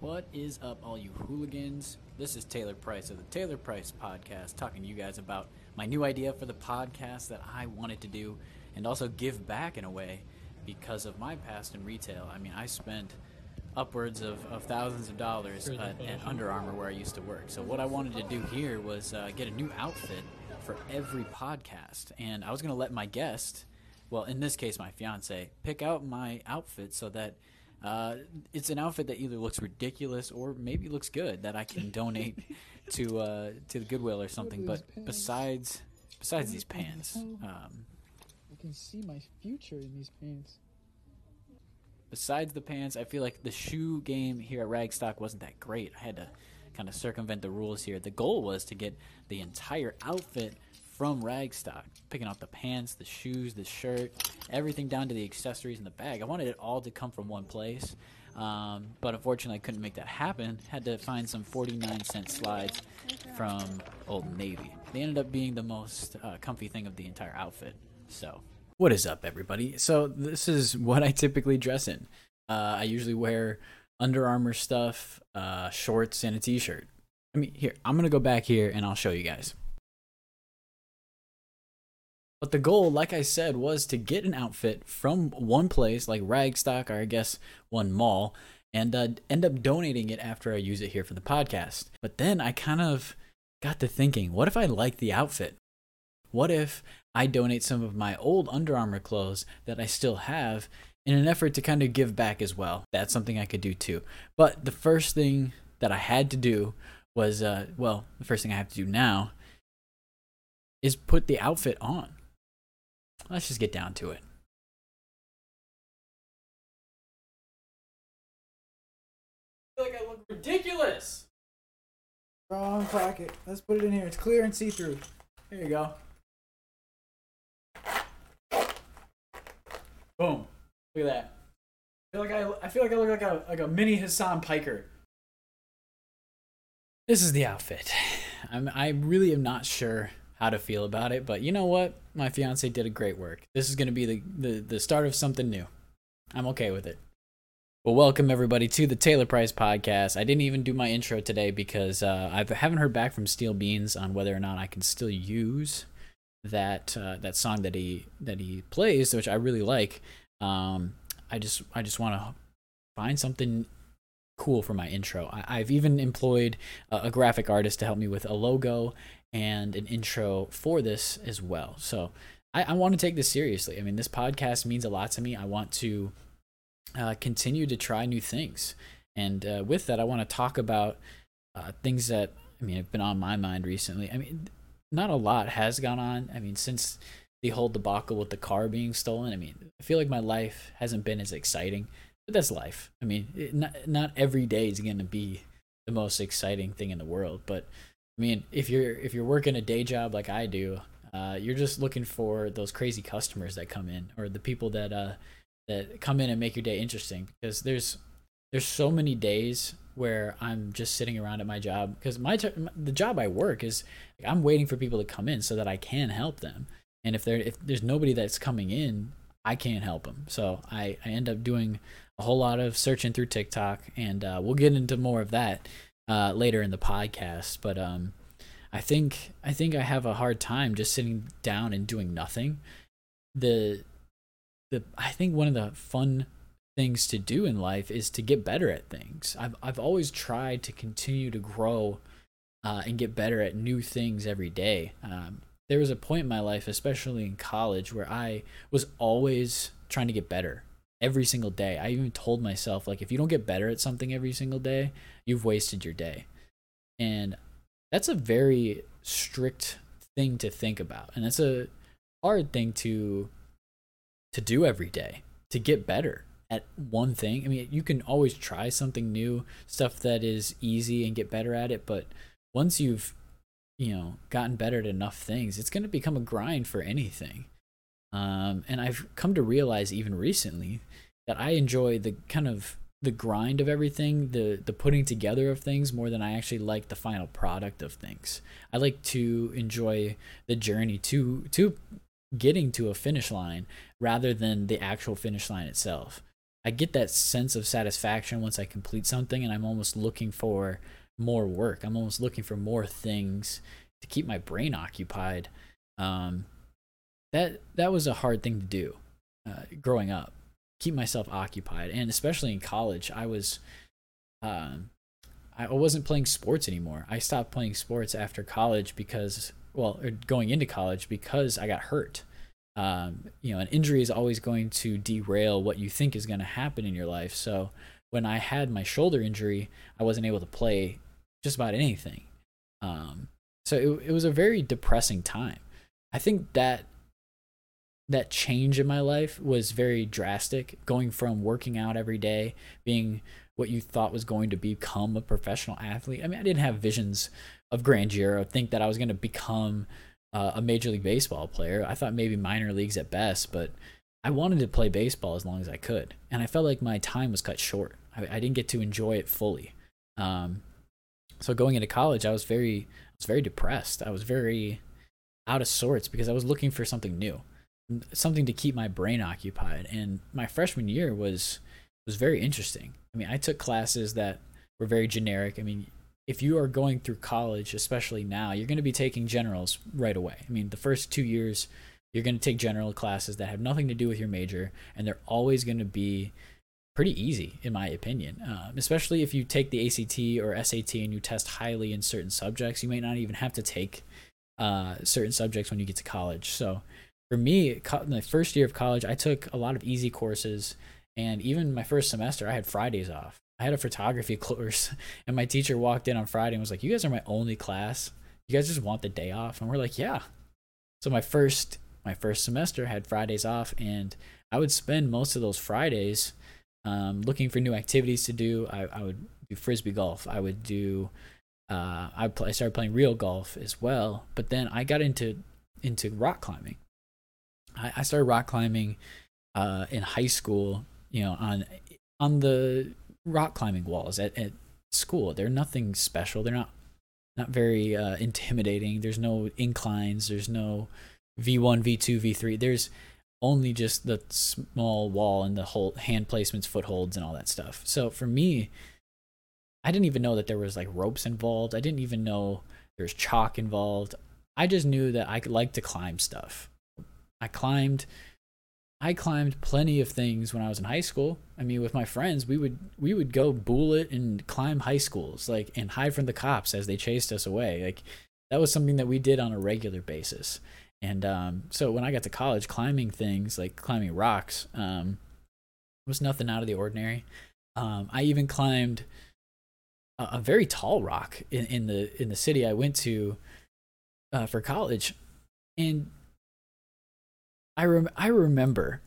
What is up, all you hooligans? This is Taylor Price of the Taylor Price Podcast, talking to you guys about my new idea for the podcast that I wanted to do and also give back in a way because of my past in retail. I mean, I spent upwards of, of thousands of dollars at, at Under Armour where I used to work. So, what I wanted to do here was uh, get a new outfit for every podcast. And I was going to let my guest, well, in this case, my fiance, pick out my outfit so that uh, it's an outfit that either looks ridiculous or maybe looks good that I can donate to uh, to the Goodwill or something. But besides besides these pants, um, I can see my future in these pants. besides the pants, I feel like the shoe game here at Ragstock wasn't that great. I had to kind of circumvent the rules here. The goal was to get the entire outfit from Ragstock, picking out the pants, the shoes, the shirt, everything down to the accessories and the bag. I wanted it all to come from one place. Um, but unfortunately, I couldn't make that happen. Had to find some 49 cent slides from Old Navy. They ended up being the most uh, comfy thing of the entire outfit. So, what is up, everybody? So, this is what I typically dress in. Uh, I usually wear Under Armour stuff, uh, shorts, and a t shirt. I mean, here, I'm going to go back here and I'll show you guys. But the goal, like I said, was to get an outfit from one place, like Ragstock, or I guess one mall, and uh, end up donating it after I use it here for the podcast. But then I kind of got to thinking, what if I like the outfit? What if I donate some of my old Under Armour clothes that I still have in an effort to kind of give back as well? That's something I could do too. But the first thing that I had to do was, uh, well, the first thing I have to do now is put the outfit on. Let's just get down to it. I feel like I look ridiculous. Wrong pocket. Let's put it in here. It's clear and see through. There you go. Boom. Look at that. I feel like I, I feel like I look like a like a mini Hassan Piker. This is the outfit. I'm I really am not sure how to feel about it, but you know what? My fiance did a great work. This is gonna be the, the, the start of something new. I'm okay with it. Well, welcome everybody to the Taylor Price podcast. I didn't even do my intro today because uh, I haven't heard back from Steel Beans on whether or not I can still use that uh, that song that he that he plays, which I really like. Um, I just I just want to find something cool for my intro. I, I've even employed a, a graphic artist to help me with a logo and an intro for this as well. So I, I want to take this seriously. I mean, this podcast means a lot to me. I want to uh, continue to try new things. And uh, with that, I want to talk about uh, things that, I mean, have been on my mind recently. I mean, not a lot has gone on. I mean, since the whole debacle with the car being stolen, I mean, I feel like my life hasn't been as exciting, but that's life. I mean, it, not, not every day is going to be the most exciting thing in the world, but I mean, if you're if you're working a day job like I do, uh, you're just looking for those crazy customers that come in, or the people that uh, that come in and make your day interesting. Because there's there's so many days where I'm just sitting around at my job because my the job I work is I'm waiting for people to come in so that I can help them. And if there if there's nobody that's coming in, I can't help them. So I I end up doing a whole lot of searching through TikTok, and uh, we'll get into more of that uh, later in the podcast. But um, I think I think I have a hard time just sitting down and doing nothing. The the I think one of the fun things to do in life is to get better at things. I've I've always tried to continue to grow uh, and get better at new things every day. Um, there was a point in my life, especially in college, where I was always trying to get better every single day. I even told myself like if you don't get better at something every single day, you've wasted your day. And that's a very strict thing to think about. And it's a hard thing to to do every day to get better at one thing. I mean, you can always try something new, stuff that is easy and get better at it, but once you've you know gotten better at enough things, it's going to become a grind for anything. Um, and I've come to realize even recently that I enjoy the kind of the grind of everything, the the putting together of things more than I actually like the final product of things. I like to enjoy the journey to to getting to a finish line rather than the actual finish line itself. I get that sense of satisfaction once I complete something, and I'm almost looking for more work. I'm almost looking for more things to keep my brain occupied. Um, that that was a hard thing to do uh, growing up. Keep myself occupied, and especially in college, I was, um, I wasn't playing sports anymore. I stopped playing sports after college because, well, going into college because I got hurt. Um, you know, an injury is always going to derail what you think is going to happen in your life. So when I had my shoulder injury, I wasn't able to play just about anything. Um, so it, it was a very depressing time. I think that that change in my life was very drastic. Going from working out every day being what you thought was going to become a professional athlete. I mean i didn't have visions of grandeur or think that i was going to become uh, a major league baseball player. I thought maybe minor leagues at best but i wanted to play baseball as long as i could. And i felt like my time was cut short. I, I didn't get to enjoy it fully. Um, so going into college i was very i was very depressed. I was very out of sorts because i was looking for something new something to keep my brain occupied. And my freshman year was was very interesting. I mean, I took classes that were very generic. I mean, if you are going through college, especially now, you're going to be taking generals right away. I mean, the first two years, you're going to take general classes that have nothing to do with your major, and they're always going to be pretty easy, in my opinion. Um, especially if you take the ACT or SAT and you test highly in certain subjects, you may not even have to take uh, certain subjects when you get to college. So for me, in the first year of college, I took a lot of easy courses, and even my first semester, I had Fridays off. I had a photography course, and my teacher walked in on Friday and was like, "You guys are my only class. You guys just want the day off?" And we're like, "Yeah." So my first my first semester had Fridays off, and I would spend most of those Fridays um, looking for new activities to do. I, I would do frisbee golf. I would do. Uh, I, I started playing real golf as well, but then I got into into rock climbing I, I started rock climbing uh, in high school. You know, on on the rock climbing walls at, at school. They're nothing special. They're not not very uh, intimidating. There's no inclines. There's no V1, V2, V3. There's only just the small wall and the whole hand placements, footholds, and all that stuff. So for me, I didn't even know that there was like ropes involved. I didn't even know there's chalk involved. I just knew that I could like to climb stuff. I climbed I climbed plenty of things when I was in high school. I mean, with my friends, we would we would go bullet and climb high schools, like and hide from the cops as they chased us away. Like that was something that we did on a regular basis. And um, so when I got to college, climbing things like climbing rocks um, was nothing out of the ordinary. Um, I even climbed a, a, very tall rock in, in the in the city I went to uh, for college, and I rem- I remember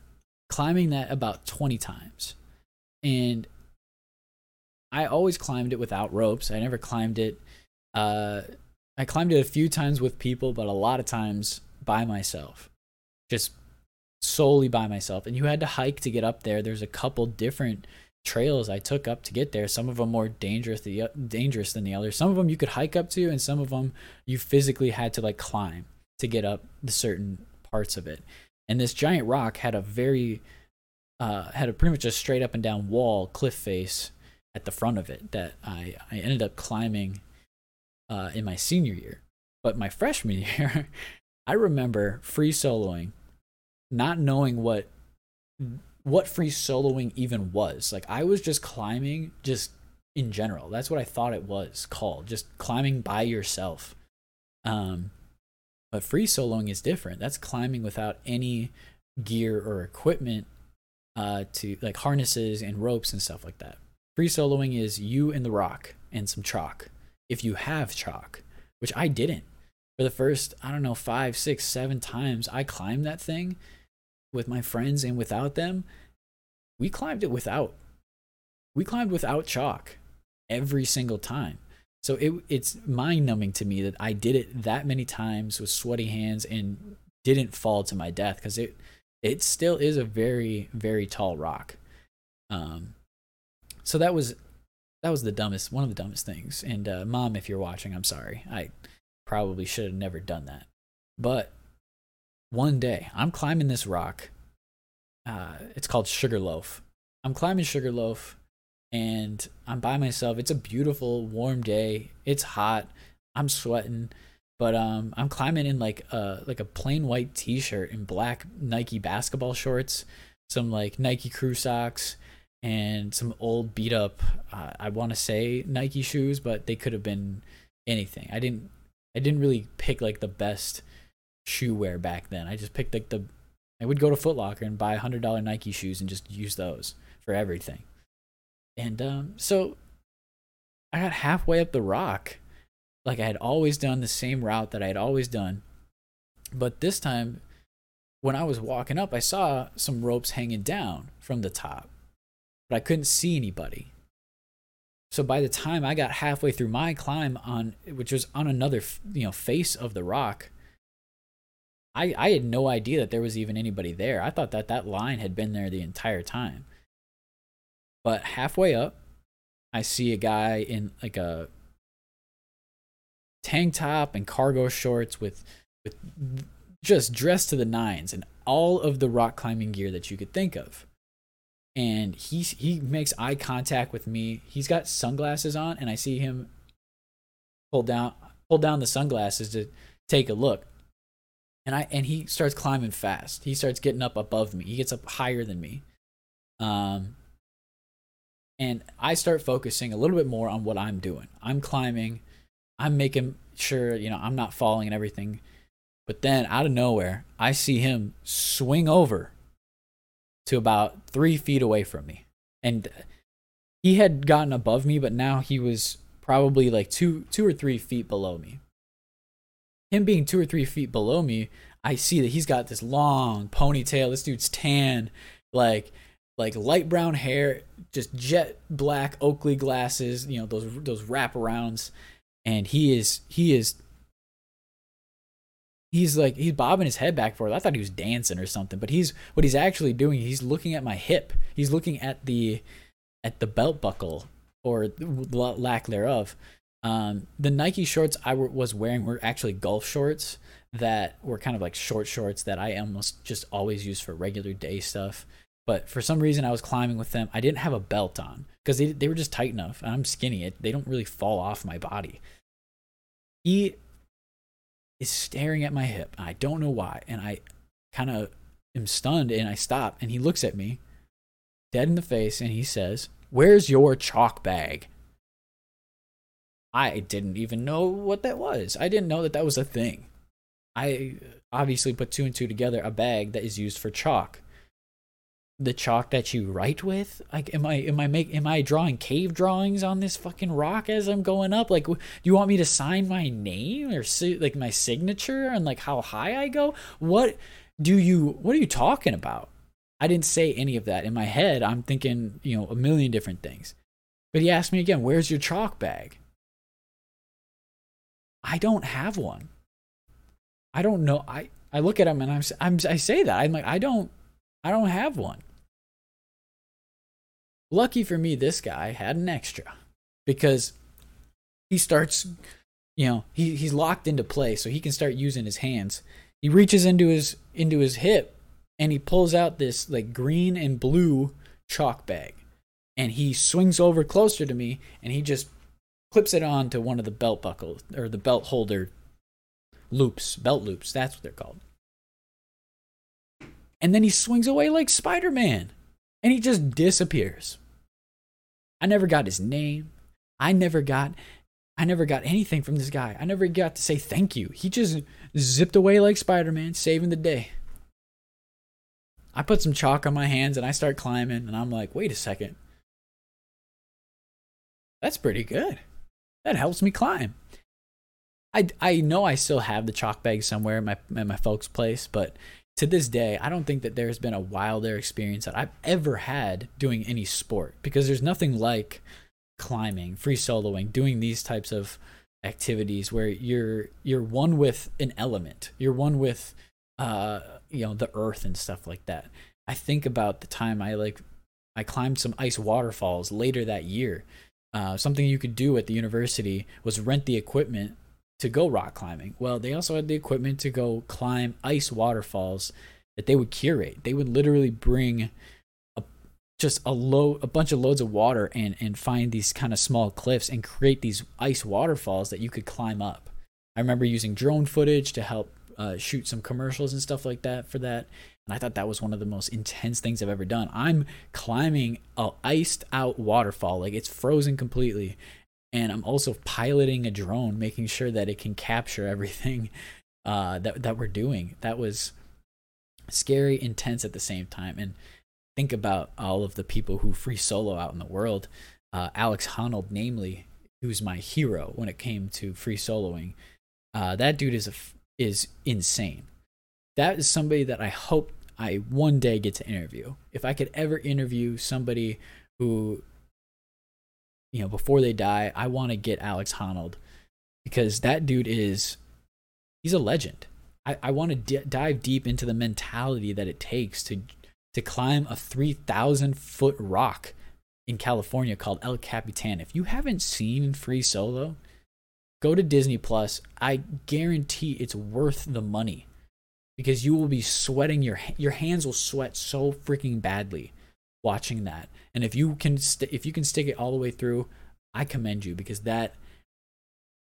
climbing that about 20 times. And I always climbed it without ropes. I never climbed it uh I climbed it a few times with people, but a lot of times by myself. Just solely by myself. And you had to hike to get up there. There's a couple different trails I took up to get there. Some of them more dangerous the dangerous than the others. Some of them you could hike up to and some of them you physically had to like climb to get up the certain parts of it and this giant rock had a very uh, had a pretty much a straight up and down wall cliff face at the front of it that I, I ended up climbing uh, in my senior year. But my freshman year, I remember free soloing, not knowing what what free soloing even was. Like I was just climbing just in general. That's what I thought it was called, just climbing by yourself. Um but free soloing is different. That's climbing without any gear or equipment uh, to like harnesses and ropes and stuff like that. Free soloing is you and the rock and some chalk. If you have chalk, which I didn't. For the first, I don't know, five, six, seven times I climbed that thing with my friends and without them, we climbed it without. We climbed without chalk every single time. So it it's mind numbing to me that I did it that many times with sweaty hands and didn't fall to my death because it it still is a very very tall rock. Um, so that was that was the dumbest one of the dumbest things. And uh, mom, if you're watching, I'm sorry. I probably should have never done that. But one day I'm climbing this rock. Uh, it's called Sugarloaf. I'm climbing Sugarloaf and I'm by myself. It's a beautiful warm day. It's hot. I'm sweating, but um I'm climbing in like a like a plain white t-shirt and black Nike basketball shorts, some like Nike crew socks and some old beat up uh, I want to say Nike shoes, but they could have been anything. I didn't I didn't really pick like the best shoe wear back then. I just picked like the I would go to Foot Locker and buy hundred dollar Nike shoes and just use those for everything. And um, so I got halfway up the rock, like I had always done the same route that I had always done, but this time when I was walking up, I saw some ropes hanging down from the top, but I couldn't see anybody. So by the time I got halfway through my climb on, which was on another, you know, face of the rock, I I had no idea that there was even anybody there. I thought that that line had been there the entire time. But halfway up, I see a guy in like a tank top and cargo shorts with with just dressed to the nines and all of the rock climbing gear that you could think of and he he makes eye contact with me. He's got sunglasses on, and I see him pull down pull down the sunglasses to take a look. And I and he starts climbing fast. He starts getting up above me. He gets up higher than me. Um and I start focusing a little bit more on what I'm doing. I'm climbing. I'm making sure, you know, I'm not falling and everything. But then out of nowhere, I see him swing over to about three feet away from me. And he had gotten above me, but now he was probably like two two or three feet below me. Him being two or three feet below me, I see that he's got this long ponytail. This dude's tan, like like light brown hair, just jet black Oakley glasses, you know, those those wraparounds. And he is he is he's like he's bobbing his head back forth. I thought he was dancing or something, but he's what he's actually doing. He's looking at my hip. He's looking at the at the belt buckle or lack thereof. Um, the Nike shorts I was wearing were actually golf shorts that were kind of like short shorts that I almost just always use for regular day stuff. But for some reason, I was climbing with them. I didn't have a belt on because they, they were just tight enough. I'm skinny. It, they don't really fall off my body. He is staring at my hip. I don't know why. And I kind of am stunned and I stop and he looks at me dead in the face and he says, Where's your chalk bag? I didn't even know what that was. I didn't know that that was a thing. I obviously put two and two together a bag that is used for chalk the chalk that you write with? Like am i am i make am i drawing cave drawings on this fucking rock as i'm going up? Like do you want me to sign my name or like my signature and like how high i go? What do you what are you talking about? I didn't say any of that. In my head i'm thinking you know a million different things. But he asked me again where's your chalk bag? I don't have one. I don't know. I i look at him and i'm, I'm i say that. I'm like i don't I don't have one. Lucky for me, this guy had an extra because he starts, you know, he, he's locked into place, so he can start using his hands. He reaches into his into his hip and he pulls out this like green and blue chalk bag. And he swings over closer to me and he just clips it on to one of the belt buckles or the belt holder loops, belt loops, that's what they're called. And then he swings away like Spider Man and he just disappears. I never got his name. I never got I never got anything from this guy. I never got to say thank you. He just zipped away like Spider-Man, saving the day. I put some chalk on my hands and I start climbing and I'm like, "Wait a second. That's pretty good. That helps me climb." I, I know I still have the chalk bag somewhere at my at my folks' place, but to this day, I don't think that there's been a wilder experience that I've ever had doing any sport because there's nothing like climbing, free soloing, doing these types of activities where you're you're one with an element. You're one with uh you know the earth and stuff like that. I think about the time I like I climbed some ice waterfalls later that year. Uh, something you could do at the university was rent the equipment to go rock climbing. Well, they also had the equipment to go climb ice waterfalls that they would curate. They would literally bring a, just a load a bunch of loads of water and and find these kind of small cliffs and create these ice waterfalls that you could climb up. I remember using drone footage to help uh, shoot some commercials and stuff like that for that. And I thought that was one of the most intense things I've ever done. I'm climbing a iced out waterfall, like it's frozen completely, and I'm also piloting a drone, making sure that it can capture everything uh, that that we're doing. That was scary, intense at the same time, and think about all of the people who free solo out in the world. Uh, Alex Honnold, namely, who's my hero when it came to free soloing. Uh, that dude is a, is insane. That is somebody that I hope I one day get to interview. If I could ever interview somebody who, you know, before they die, I want to get Alex Honnold because that dude is, he's a legend. I, I want to d- dive deep into the mentality that it takes to to climb a 3,000 foot rock in California called El Capitan. If you haven't seen Free Solo, go to Disney Plus. I guarantee it's worth the money because you will be sweating your your hands will sweat so freaking badly watching that. And if you can st- if you can stick it all the way through, I commend you because that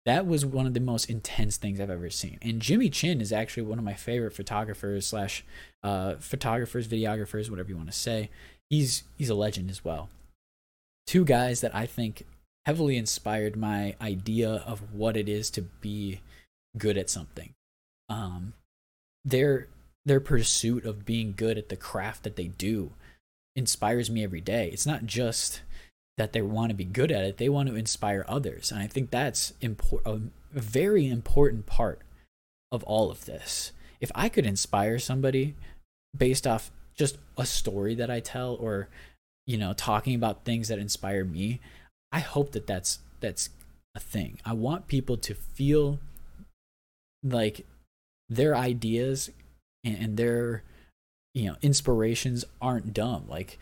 that was one of the most intense things I've ever seen. And Jimmy Chin is actually one of my favorite photographers slash uh, photographers, videographers, whatever you want to say. He's he's a legend as well. Two guys that I think heavily inspired my idea of what it is to be good at something. Um, their their pursuit of being good at the craft that they do inspires me every day. It's not just that they want to be good at it, they want to inspire others. And I think that's impor- a very important part of all of this. If I could inspire somebody based off just a story that I tell or you know talking about things that inspire me, I hope that that's that's a thing. I want people to feel like their ideas and, and their you know inspirations aren't dumb. Like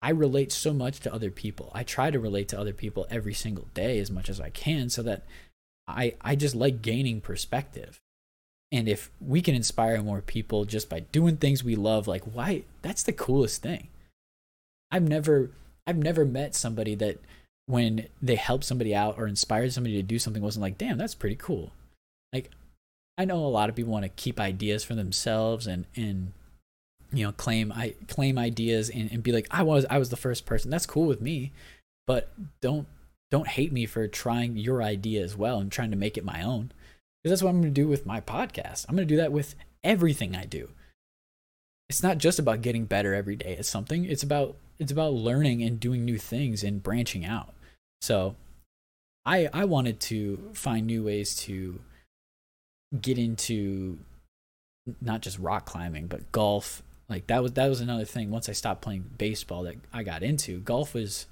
I relate so much to other people. I try to relate to other people every single day as much as I can so that I I just like gaining perspective. And if we can inspire more people just by doing things we love, like why that's the coolest thing. I've never I've never met somebody that when they help somebody out or inspired somebody to do something wasn't like, damn, that's pretty cool. Like I know a lot of people want to keep ideas for themselves and and you know claim i claim ideas and, and be like i was i was the first person. That's cool with me but don't don't hate me for trying your idea as well and trying to make it my own because that's what i'm going to do with my podcast. I'm going to do that with everything i do. It's not just about getting better every day at something. It's about it's about learning and doing new things and branching out. So i i wanted to find new ways to get into not just rock climbing but golf like that was that was another thing. Once I stopped playing baseball, that I got into golf was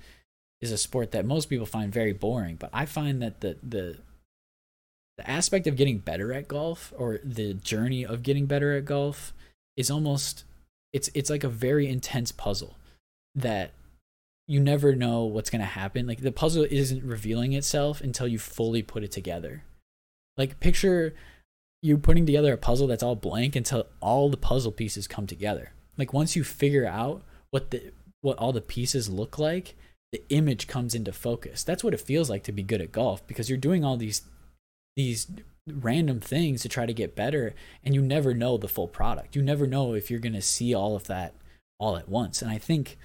is a sport that most people find very boring. But I find that the the the aspect of getting better at golf or the journey of getting better at golf is almost it's it's like a very intense puzzle that you never know what's going to happen like the puzzle isn't revealing itself until you fully put it together like picture you putting together a puzzle that's all blank until all the puzzle pieces come together. Like once you figure out what the what all the pieces look like, the image comes into focus. That's what it feels like to be good at golf because you're doing all these these random things to try to get better and you never know the full product. You never know if you're going to see all of that all at once. And I think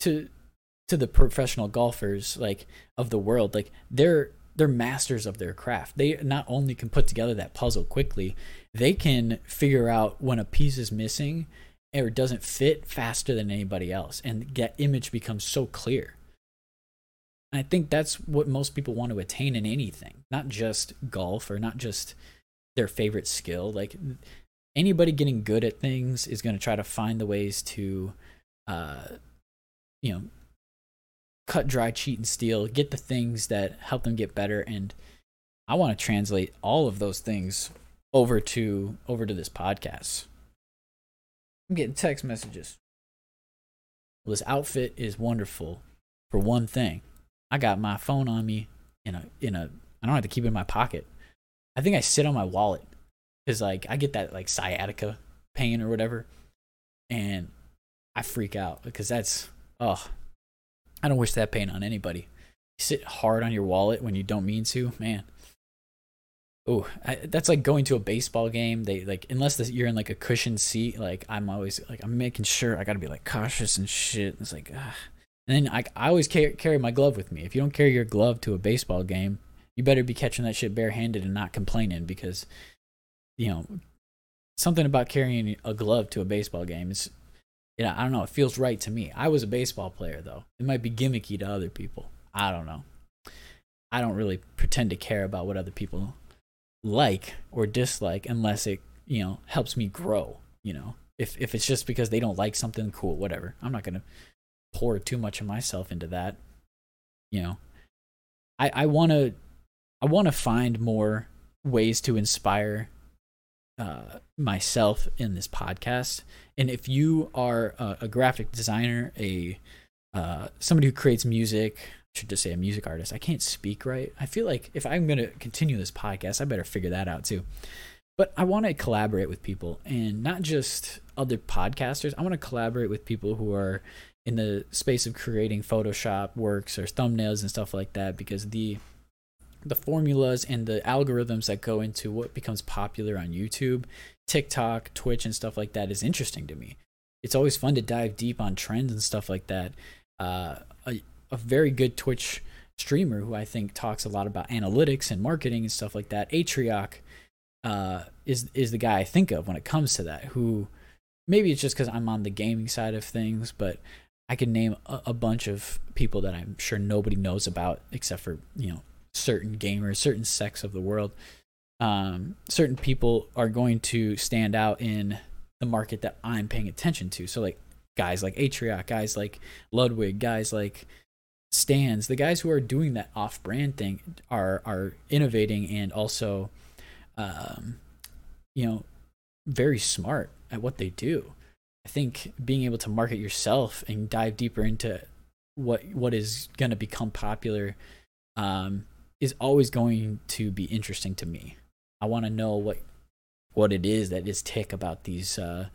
to to the professional golfers like of the world, like they're they're masters of their craft. They not only can put together that puzzle quickly, they can figure out when a piece is missing or doesn't fit faster than anybody else, and that image becomes so clear. And I think that's what most people want to attain in anything, not just golf or not just their favorite skill. Like anybody getting good at things is going to try to find the ways to, uh, you know, cut dry cheat and steal get the things that help them get better. And i want to translate all of those things over to over to this podcast. I'm getting text messages. Well, this outfit is wonderful for one thing. I got my phone on me in a in a i don't have to keep it in my pocket. I think i sit on my wallet because like i get that like sciatica pain or whatever and I freak out because that's oh, I don't wish that pain on anybody. You sit hard on your wallet when you don't mean to, man. Oh, that's like going to a baseball game. They like unless the, you're in like a cushioned seat. Like I'm always like I'm making sure I got to be like cautious and shit. It's like, ah. and then I I always carry, carry my glove with me. If you don't carry your glove to a baseball game, you better be catching that shit barehanded and not complaining because, you know, something about carrying a glove to a baseball game is, you know, I don't know. It feels right to me. I was a baseball player though. It might be gimmicky to other people. I don't know. I don't really pretend to care about what other people like or dislike unless it you know helps me grow you know if if it's just because they don't like something cool whatever i'm not gonna pour too much of myself into that you know i i want to i want to find more ways to inspire uh, myself in this podcast and if you are a, a graphic designer a uh, somebody who creates music should just say a music artist. I can't speak right. I feel like if I'm going to continue this podcast, I better figure that out too. But I want to collaborate with people and not just other podcasters. I want to collaborate with people who are in the space of creating Photoshop works or thumbnails and stuff like that because the the formulas and the algorithms that go into what becomes popular on YouTube, TikTok, Twitch and stuff like that is interesting to me. It's always fun to dive deep on trends and stuff like that. Uh, a very good Twitch streamer who I think talks a lot about analytics and marketing and stuff like that. Atrioc uh, is is the guy I think of when it comes to that. Who maybe it's just because I'm on the gaming side of things, but I can name a, a, bunch of people that I'm sure nobody knows about except for you know certain gamers, certain sects of the world. Um, certain people are going to stand out in the market that I'm paying attention to. So like guys like Atrioc, guys like Ludwig, guys like Stanz, the guys who are doing that off-brand thing are are innovating and also, um, you know, very smart at what they do. I think being able to market yourself and dive deeper into what what is going to become popular um, is always going to be interesting to me. I want to know what what it is that is tick about these uh,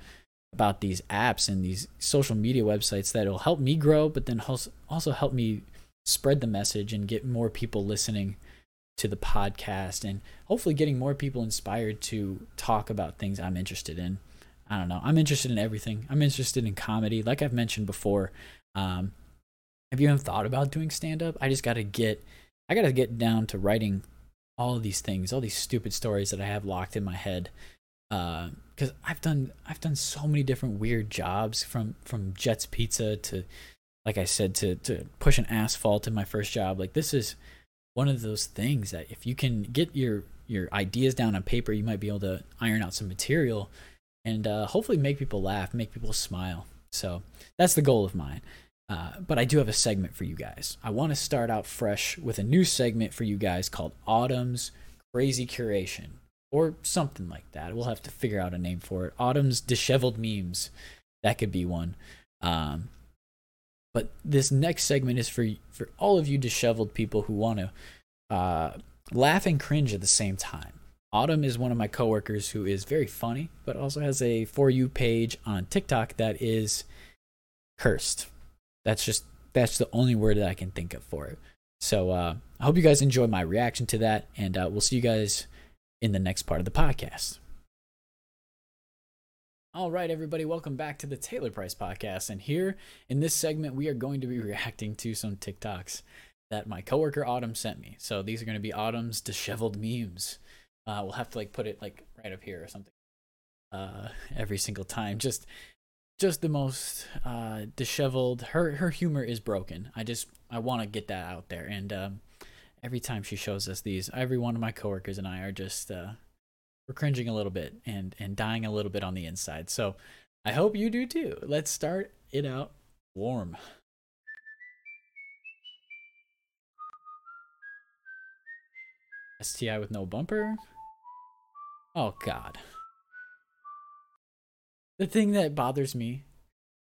about these apps and these social media websites that will help me grow, but then also help me spread the message and get more people listening to the podcast and hopefully getting more people inspired to talk about things I'm interested in. I don't know. I'm interested in everything. I'm interested in comedy. Like I've mentioned before, um, have you even thought about doing stand up? I just got to get, I got to get down to writing all these things, all these stupid stories that I have locked in my head because uh, I've done I've done so many different weird jobs from from Jets Pizza to like I said to to push an asphalt in my first job. Like this is one of those things that if you can get your your ideas down on paper, you might be able to iron out some material and uh, hopefully make people laugh, make people smile. So that's the goal of mine. Uh, but I do have a segment for you guys. I want to start out fresh with a new segment for you guys called Autumn's Crazy Curation or something like that. We'll have to figure out a name for it. Autumn's disheveled memes. That could be one. Um, but this next segment is for for all of you disheveled people who want to uh, laugh and cringe at the same time. Autumn is one of my coworkers who is very funny, but also has a for you page on TikTok that is cursed. That's just that's the only word that I can think of for it. So uh, I hope you guys enjoy my reaction to that, and uh, we'll see you guys in the next part of the podcast. All right, everybody, welcome back to the Taylor Price Podcast. And here in this segment, we are going to be reacting to some TikToks that my coworker Autumn sent me. So these are going to be Autumn's disheveled memes. Uh, we'll have to like put it like right up here or something. Uh, every single time, just just the most uh, disheveled. Her her humor is broken. I just I want to get that out there, and um, every time she shows us these, every one of my coworkers and I are just uh, we're cringing a little bit and and dying a little bit on the inside. So I hope you do too. Let's start it out warm. STI with no bumper. Oh God. The thing that bothers me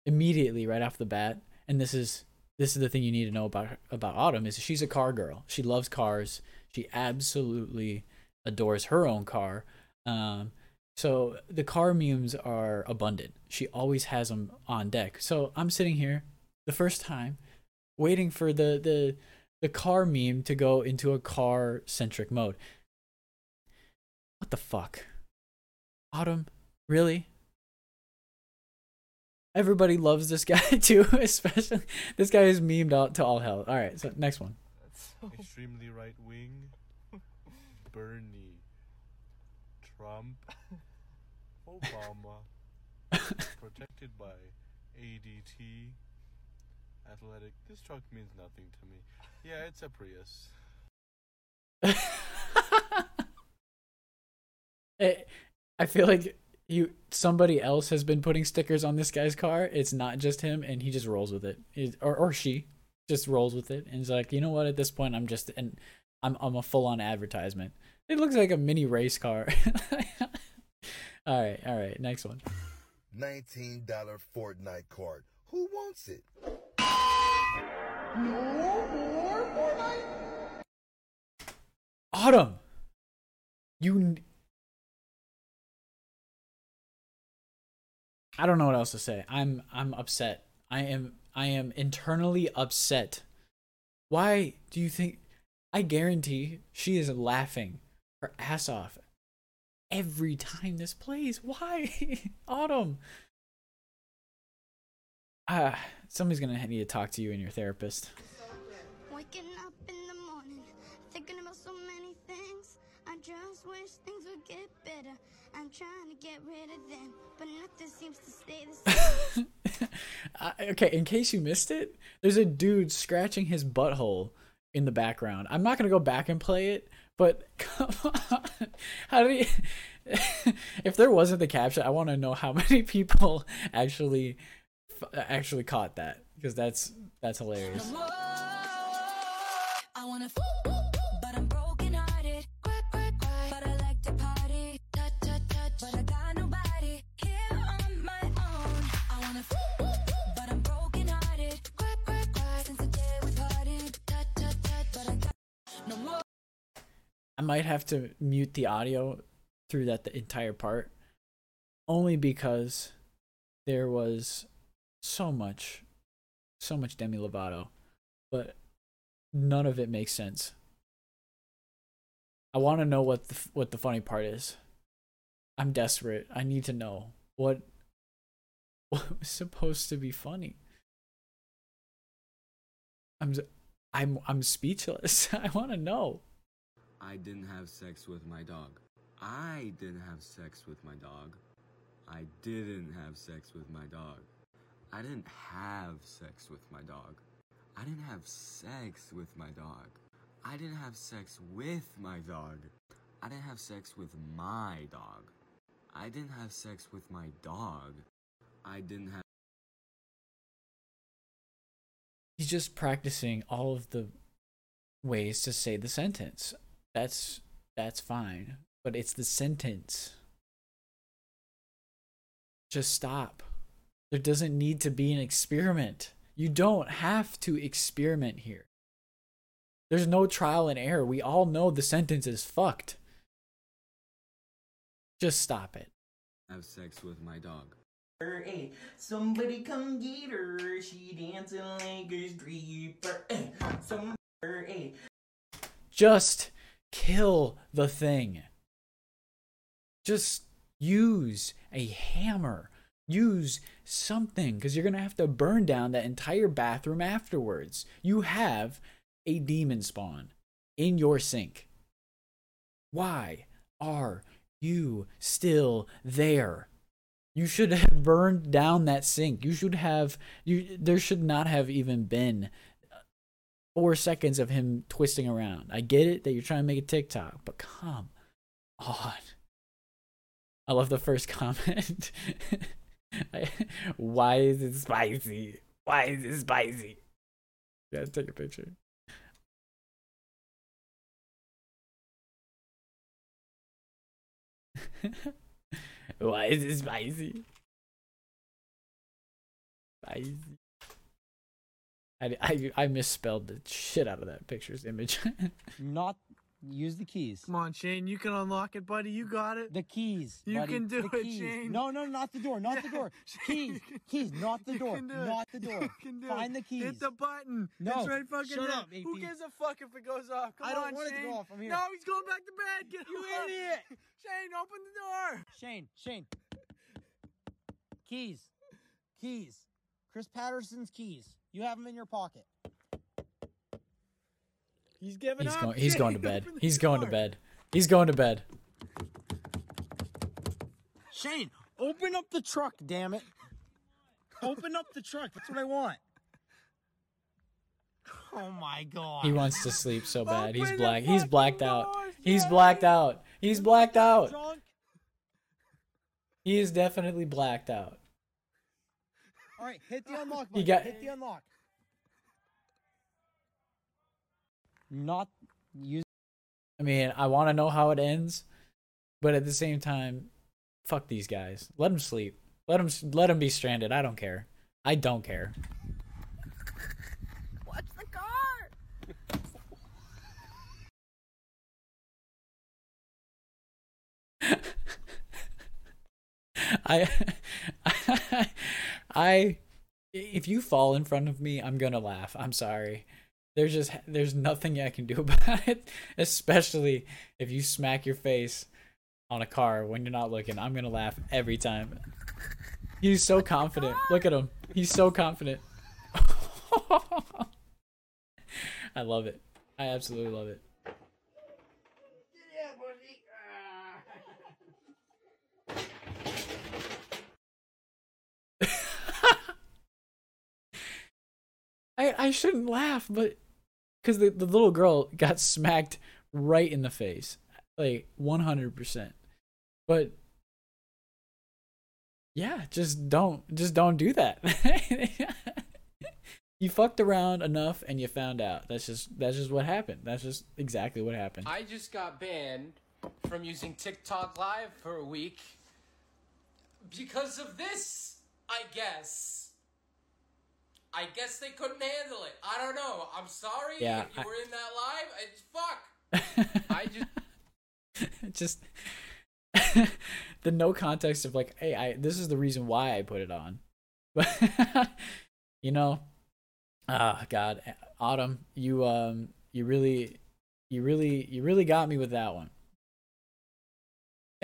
immediately right off the bat, and this is this is the thing you need to know about about Autumn is she's a car girl. She loves cars. She absolutely adores her own car. Um, So the car memes are abundant. She always has them on deck. So I'm sitting here the first time waiting for the the the car meme to go into a car centric mode. What the fuck? Autumn, really? Everybody loves this guy too, especially this guy is memed out to all hell. All right, so next one. That's extremely right wing, Bernie, Trump, Obama, protected by ADT, athletic. This truck means nothing to me. Yeah, it's a Prius. It- I feel like you somebody else has been putting stickers on this guy's car. It's not just him, and he just rolls with it, It- or or she just rolls with it, and he's like, you know what? At this point, I'm just and I'm I'm a full on advertisement. It looks like a mini race car. all right, all right. Next one. $19 Fortnite card. Who wants it? No more Fortnite. Autumn. You. I don't know what else to say. I'm I'm upset. I am I am internally upset. Why do you think? I guarantee she is laughing her ass off every time this plays. Why, Autumn? Ah, somebody's gonna need to talk to you and your therapist. Waking up in the morning, thinking about so many things. I just wish things would get better. I'm trying to get rid of them, but nothing seems to stay the same. Uh, okay, in case you missed it, there's a dude scratching his butthole in the background. I'm not gonna go back and play it, but come on, how do you? if there wasn't the caption, I want to know how many people actually actually caught that because that's that's hilarious. I might have to mute the audio through that the entire part, only because there was so much, so much Demi Lovato, but none of it makes sense. I want to know what the what the funny part is. I'm desperate. I need to know what what was supposed to be funny. I'm I'm I'm speechless. I want to know. I didn't have sex with my dog. I didn't have sex with my dog. I didn't have sex with my dog. I didn't have sex with my dog. I didn't have sex with my dog. I didn't have sex with my dog. I didn't have sex with my dog. I didn't have sex with my dog. I didn't have he's just practicing all of the ways to say the sentence. That's that's fine, but it's the sentence. Just stop. There doesn't need to be an experiment. You don't have to experiment here. There's no trial and error. We all know the sentence is fucked. Just stop it. have sex with my dog. Hey, somebody come get her. She dancing like a stripper. Hey, some hey. Just kill the thing. Just use a hammer. Use something because you're going to have to burn down that entire bathroom afterwards. You have a demon spawn in your sink. Why are you still there? You should have burned down that sink. You should have you there should not have even been four seconds of him twisting around. I get it that you're trying to make a TikTok, but come on. I love the first comment. Why is it spicy? Why is it spicy? Yeah, take a picture. Why is it spicy? Spicy. I, I, I misspelled the shit out of that picture's image. not use the keys. Come on, Shane. You can unlock it, buddy. You got it. The keys. You buddy. can do The it, keys. Shane. No, no, not the door. Not the door. Keys. you Keys. Not the door. can. Not the door. You can do Find it. the keys. Hit the button. No. It's right fucking Shut there. up, Who AP. gives a fuck if it goes off? Come I don't on, want it to go off. I'm here. No, he's going back to bed. Get You up. idiot. Shane, open the door. Shane. Shane. Keys. Keys. Chris Patterson's keys. You have them in your pocket. He's giving He's up. going. He's going to bed. He's going to bed. He's going to bed. Shane, open up the truck, damn it. Open up the truck. That's what I want. Oh my god. He wants to sleep so bad. He's Open the black. He's fucking blacked out. doors, He's blacked out. He's blacked out. He is definitely blacked out. All right, hit the unlock You button. got- hit the unlock. Not use I mean, I want to know how it ends, but at the same time, fuck these guys. Let them sleep. Let them let them be stranded. I don't care. I don't care. Watch the car. I, I, if you fall in front of me, I'm gonna laugh. I'm sorry. There's just there's nothing I can do about it, especially if you smack your face on a car when you're not looking. I'm gonna laugh every time. He's so confident. Look at him. He's so confident. I love it. I absolutely love it. I shouldn't laugh, but because the, the little girl got smacked right in the face, like one hundred percent. But yeah, just don't just don't do that. you fucked around enough and you found out. That's just that's just what happened. That's just exactly what happened. I just got banned from using TikTok Live for a week because of this, I guess. I guess they couldn't handle it. I don't know. I'm sorry Yeah, if you I- were in that live. It's fuck. I just just the no context of like, hey, I this is the reason why I put it on. But you know, ah, God, Autumn, you um, you really, you really, you really got me with that one.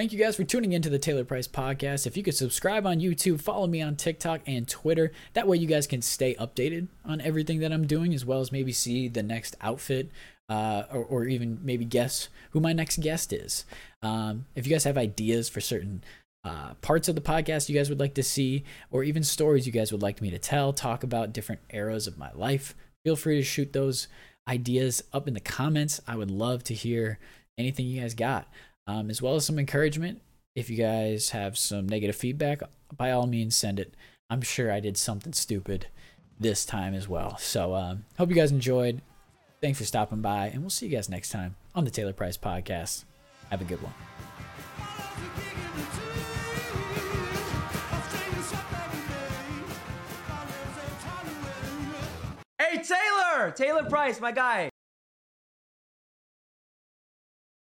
Thank you guys for tuning into the Taylor Price podcast. If you could subscribe on YouTube, follow me on TikTok and Twitter. That way, you guys can stay updated on everything that I'm doing, as well as maybe see the next outfit, uh, or, or even maybe guess who my next guest is. Um, if you guys have ideas for certain uh, parts of the podcast you guys would like to see, or even stories you guys would like me to tell, talk about different eras of my life, feel free to shoot those ideas up in the comments. I would love to hear anything you guys got um, as well as some encouragement. If you guys have some negative feedback, by all means, send it. I'm sure I did something stupid this time as well. So, um, hope you guys enjoyed. Thanks for stopping by, and we'll see you guys next time on the Taylor Price Podcast. Have a good one. Hey, Taylor! Taylor Price, my guy.